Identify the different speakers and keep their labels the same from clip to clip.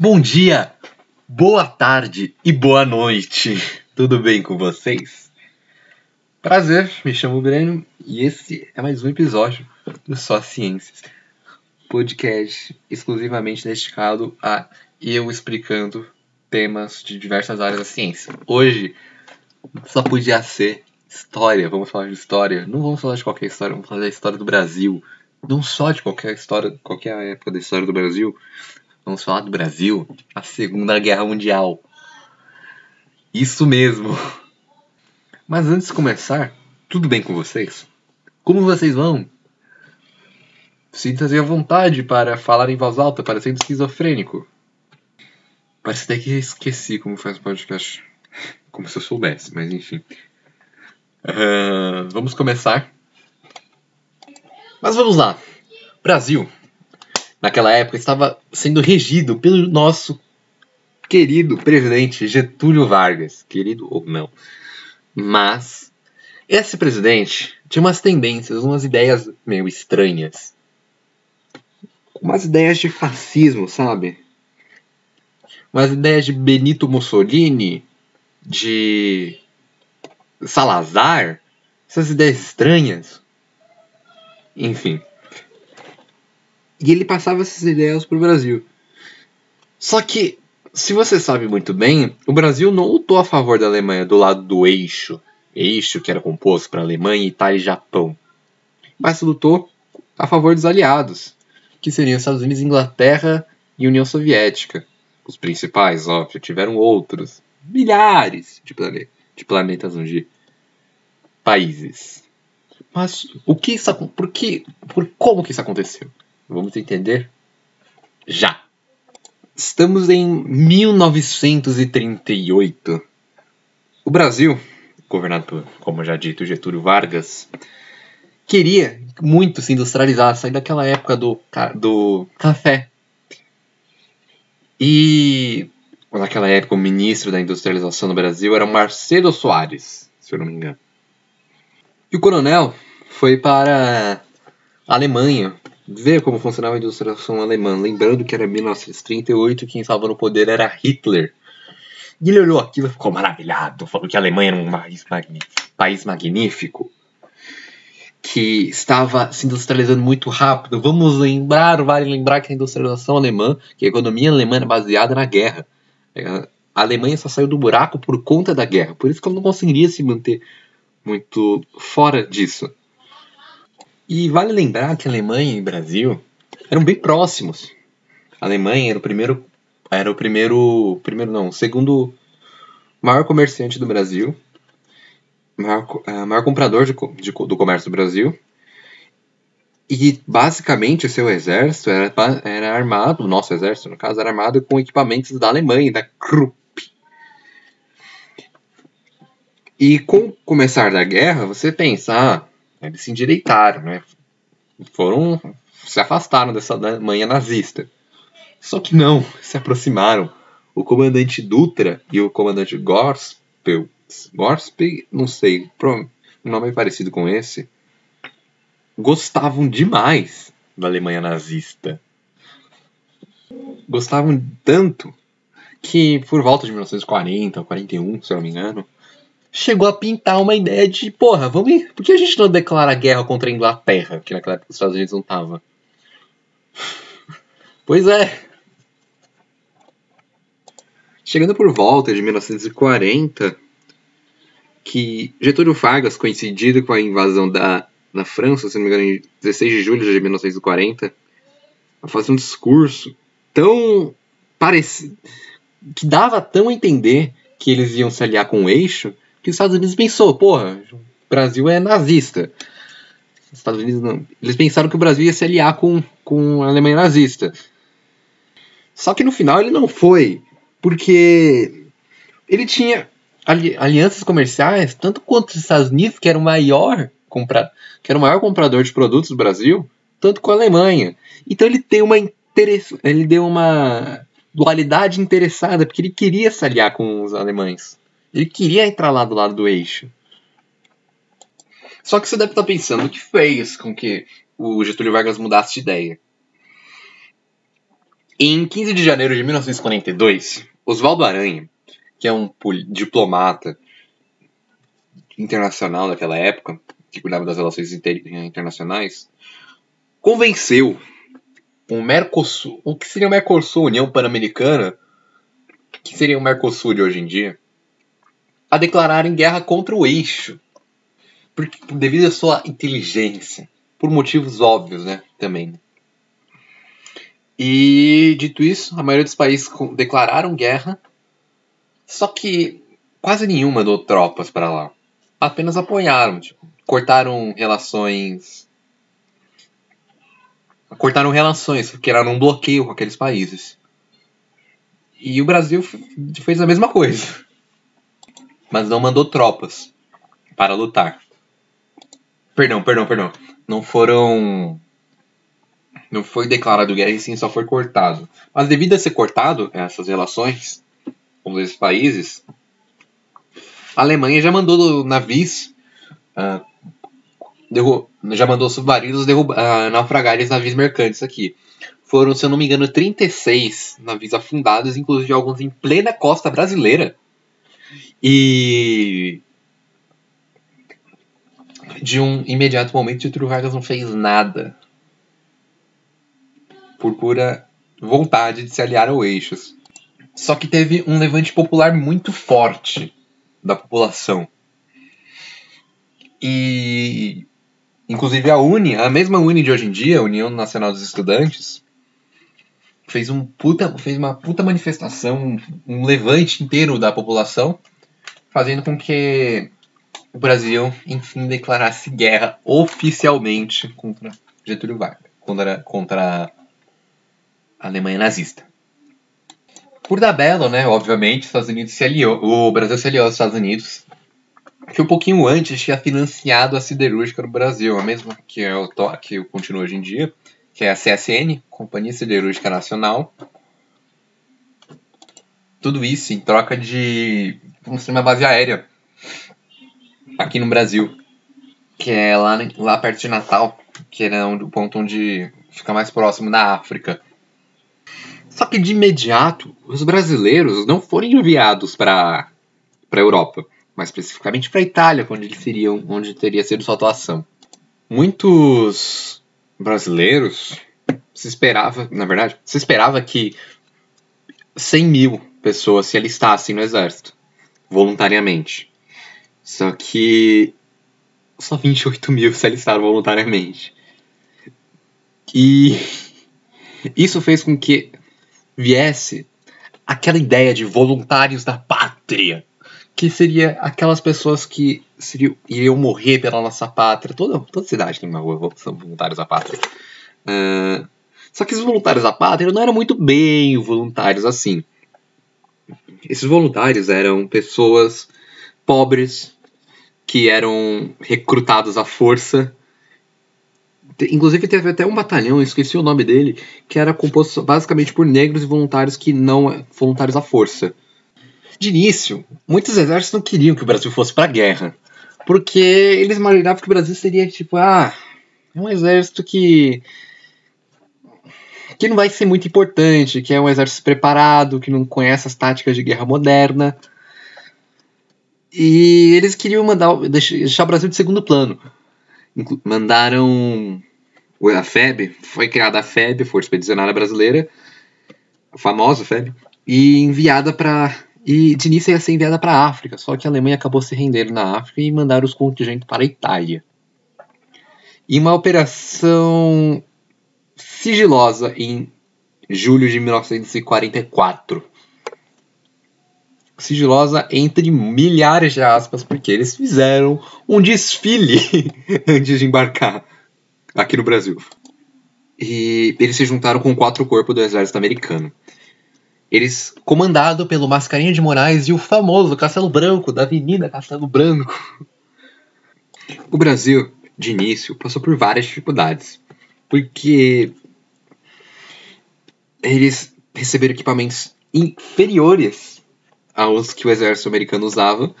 Speaker 1: Bom dia, boa tarde e boa noite. Tudo bem com vocês? Prazer, me chamo Breno e esse é mais um episódio do Só Ciências, podcast exclusivamente dedicado a eu explicando temas de diversas áreas da ciência. Hoje só podia ser história, vamos falar de história. Não vamos falar de qualquer história, vamos falar da história do Brasil. Não só de qualquer história, qualquer época da história do Brasil. Vamos falar do Brasil, a Segunda Guerra Mundial. Isso mesmo. Mas antes de começar, tudo bem com vocês? Como vocês vão? Sinta-se à vontade para falar em voz alta, parecendo esquizofrênico. Parece até que esqueci como faz o podcast. Como se eu soubesse, mas enfim. Uh, vamos começar. Mas vamos lá. Brasil, naquela época, estava sendo regido pelo nosso querido presidente Getúlio Vargas. Querido ou não. Mas esse presidente tinha umas tendências, umas ideias meio estranhas. Umas ideias de fascismo, sabe? umas ideias de Benito Mussolini, de Salazar, essas ideias estranhas. Enfim. E ele passava essas ideias para o Brasil. Só que, se você sabe muito bem, o Brasil não lutou a favor da Alemanha do lado do eixo, eixo que era composto para Alemanha, Itália e Japão, mas lutou a favor dos aliados, que seriam Estados Unidos, Inglaterra e União Soviética os principais, óbvio, tiveram outros, milhares de, plane de planetas onde países. Mas o que isso, por que, por como que isso aconteceu? Vamos entender já. Estamos em 1938. O Brasil, governado por, como já dito, Getúlio Vargas, queria muito se industrializar, sair daquela época do, do café, e naquela época o ministro da industrialização no Brasil era Marcelo Soares, se eu não me engano. E o coronel foi para a Alemanha ver como funcionava a industrialização alemã, lembrando que era 1938 e quem estava no poder era Hitler. E ele olhou aquilo e ficou maravilhado, falou que a Alemanha era um país, país magnífico que estava se industrializando muito rápido. Vamos lembrar, vale lembrar que a industrialização alemã, que a economia alemã era baseada na guerra. É, a Alemanha só saiu do buraco por conta da guerra, por isso que ela não conseguiria se manter muito fora disso. E vale lembrar que a Alemanha e o Brasil eram bem próximos. A Alemanha era o primeiro, era o primeiro, primeiro não, o segundo maior comerciante do Brasil maior, uh, maior comprador de, de, do comércio do Brasil. E basicamente o seu exército era, era armado, o nosso exército, no caso, era armado com equipamentos da Alemanha, da Krupp. E com o começar da guerra, você pensa, ah, eles se endireitaram, né? Foram, se afastaram dessa Alemanha nazista. Só que não, se aproximaram. O comandante Dutra e o comandante Gorspel Gorspe, não sei, um nome parecido com esse, gostavam demais da Alemanha nazista. Gostavam tanto que por volta de 1940 ou 41, se eu não me engano, chegou a pintar uma ideia de, porra, vamos, por que a gente não declara guerra contra a Inglaterra, que naquela época os Estados Unidos não tava? Pois é. Chegando por volta de 1940, que Getúlio Vargas, coincidido com a invasão da, da França, se não me engano, em 16 de julho de 1940, a fazer um discurso tão parecido, que dava tão a entender que eles iam se aliar com o eixo, que os Estados Unidos pensou, porra, o Brasil é nazista. Os Estados Unidos não. Eles pensaram que o Brasil ia se aliar com, com a Alemanha nazista. Só que no final ele não foi, porque ele tinha ali, alianças comerciais, tanto quanto os Estados Unidos, que era o maior compra, que era o maior comprador de produtos do Brasil, tanto com a Alemanha. Então ele tem uma ele deu uma dualidade interessada, porque ele queria se aliar com os alemães. Ele queria entrar lá do lado do eixo. Só que você deve estar pensando o que fez com que o Getúlio Vargas mudasse de ideia. Em 15 de janeiro de 1942, Oswaldo Aranha, que é um diplomata internacional daquela época, que cuidava das relações inter internacionais, convenceu o Mercosul, o que seria o Mercosul, União Pan-Americana, que seria o Mercosul de hoje em dia, a declararem guerra contra o eixo, porque, devido à sua inteligência, por motivos óbvios, né, também. E dito isso, a maioria dos países declararam guerra, só que quase nenhum mandou tropas para lá. Apenas apoiaram, tipo, cortaram relações cortaram relações, porque era um bloqueio com aqueles países. E o Brasil fez a mesma coisa. Mas não mandou tropas para lutar. Perdão, perdão, perdão. Não foram. Não foi declarado guerra e sim só foi cortado. Mas devido a ser cortado essas relações com esses países, a Alemanha já mandou navios uh, já mandou submarinos uh, naufragarem os navios mercantes aqui. Foram, se eu não me engano, 36 navios afundados, inclusive alguns em plena costa brasileira. E de um imediato momento, Getúlio Vargas não fez nada por pura vontade de se aliar ao Eixos. Só que teve um levante popular muito forte da população. E Inclusive a Uni, a mesma Uni de hoje em dia, a União Nacional dos Estudantes, fez, um puta, fez uma puta manifestação, um levante inteiro da população, fazendo com que o Brasil, enfim, declarasse guerra oficialmente contra Getúlio Vargas, contra, contra a Alemanha nazista. Por tabela, né, obviamente, Estados Unidos se aliou, o Brasil se aliou aos Estados Unidos que um pouquinho antes tinha financiado a siderúrgica no Brasil, a mesma que, é o, que continua hoje em dia, que é a CSN, Companhia Siderúrgica Nacional. Tudo isso em troca de uma base aérea aqui no Brasil, que é lá, lá perto de Natal, que era o ponto onde fica mais próximo da África. Só que de imediato, os brasileiros não foram enviados para a Europa mais especificamente para a Itália, onde eles seriam, onde teria sido sua atuação. Muitos brasileiros se esperava, na verdade, se esperava que 100 mil pessoas se alistassem no exército voluntariamente. Só que só 28 mil se alistaram voluntariamente. E isso fez com que viesse aquela ideia de voluntários da pátria que seria aquelas pessoas que seriam, iriam morrer pela nossa pátria. Toda, toda cidade tem uma rua são voluntários à pátria. Uh, só que os voluntários à pátria não eram muito bem voluntários assim. Esses voluntários eram pessoas pobres que eram recrutados à força. Inclusive teve até um batalhão, esqueci o nome dele, que era composto basicamente por negros e voluntários que não voluntários à força. De início, muitos exércitos não queriam que o Brasil fosse para a guerra, porque eles imaginavam que o Brasil seria tipo, ah, é um exército que que não vai ser muito importante, que é um exército preparado, que não conhece as táticas de guerra moderna. E eles queriam mandar deixar o Brasil de segundo plano. Mandaram a FEB, foi criada a FEB, Força Expedicionária Brasileira, a famosa FEB, e enviada para e de início ia ser enviada para a África, só que a Alemanha acabou se rendendo na África e mandaram os contingentes para a Itália. E uma operação sigilosa em julho de 1944. Sigilosa entre milhares de aspas, porque eles fizeram um desfile antes de embarcar aqui no Brasil. E eles se juntaram com quatro corpos do exército americano. Eles, comandado pelo Mascarinha de Moraes e o famoso Castelo Branco, da Avenida Castelo Branco. O Brasil, de início, passou por várias dificuldades. Porque eles receberam equipamentos inferiores aos que o exército americano usava.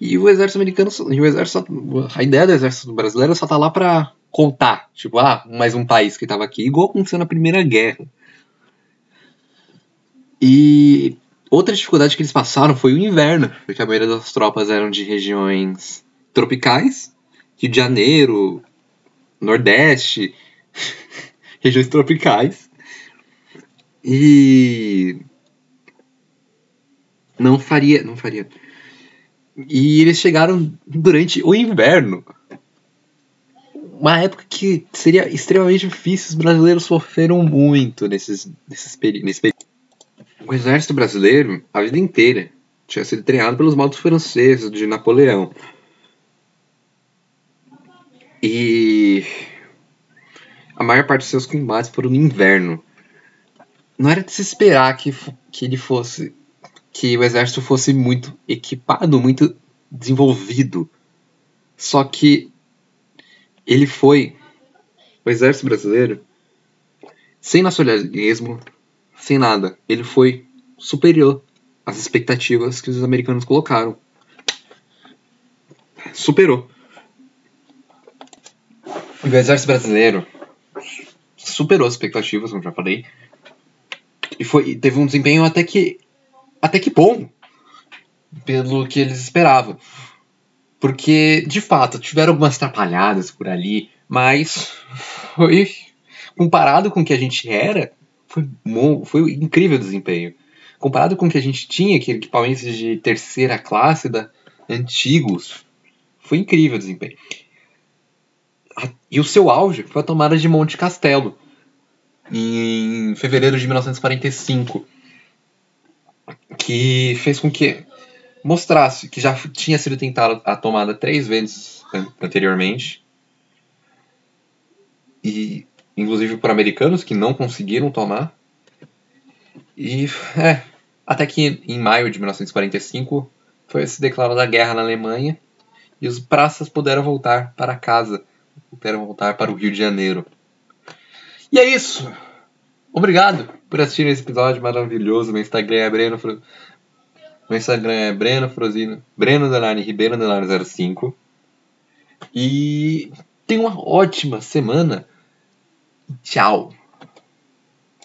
Speaker 1: E o exército americano, o exército, a ideia do exército brasileiro só tá lá para contar, tipo, ah, mais um país que estava aqui, igual aconteceu na Primeira Guerra. E outra dificuldade que eles passaram foi o inverno, porque a maioria das tropas eram de regiões tropicais, Rio de Janeiro, Nordeste, regiões tropicais. E não faria, não faria. E eles chegaram durante o inverno. Uma época que seria extremamente difícil, os brasileiros sofreram muito nesses, nesses peri nesse período. O exército brasileiro, a vida inteira, tinha sido treinado pelos modos franceses de Napoleão. E a maior parte dos seus combates foram no inverno. Não era de se esperar que, que ele fosse. que o exército fosse muito equipado, muito desenvolvido. Só que ele foi. O exército brasileiro, sem nacionalismo, sem nada, ele foi superior às expectativas que os americanos colocaram. Superou. O exército brasileiro superou as expectativas, como já falei. E foi, teve um desempenho até que até que bom pelo que eles esperavam. Porque, de fato, tiveram algumas atrapalhadas por ali, mas foi comparado com o que a gente era, foi, foi incrível o desempenho. Comparado com o que a gente tinha, aquele equipamentos de terceira classe da antigos, foi incrível o desempenho. E o seu auge foi a tomada de Monte Castelo, em fevereiro de 1945, que fez com que mostrasse que já tinha sido tentada a tomada três vezes anteriormente, e inclusive por americanos que não conseguiram tomar. E é, até que em maio de 1945 foi se declarada a guerra na Alemanha e os praças puderam voltar para casa Quero voltar para o Rio de Janeiro. E é isso. Obrigado por assistir esse episódio maravilhoso. Meu Instagram é Breno Fro... Meu Instagram é Breno Frozino. Breno Delane Ribeiro Delane 05. E tenha uma ótima semana. Tchau.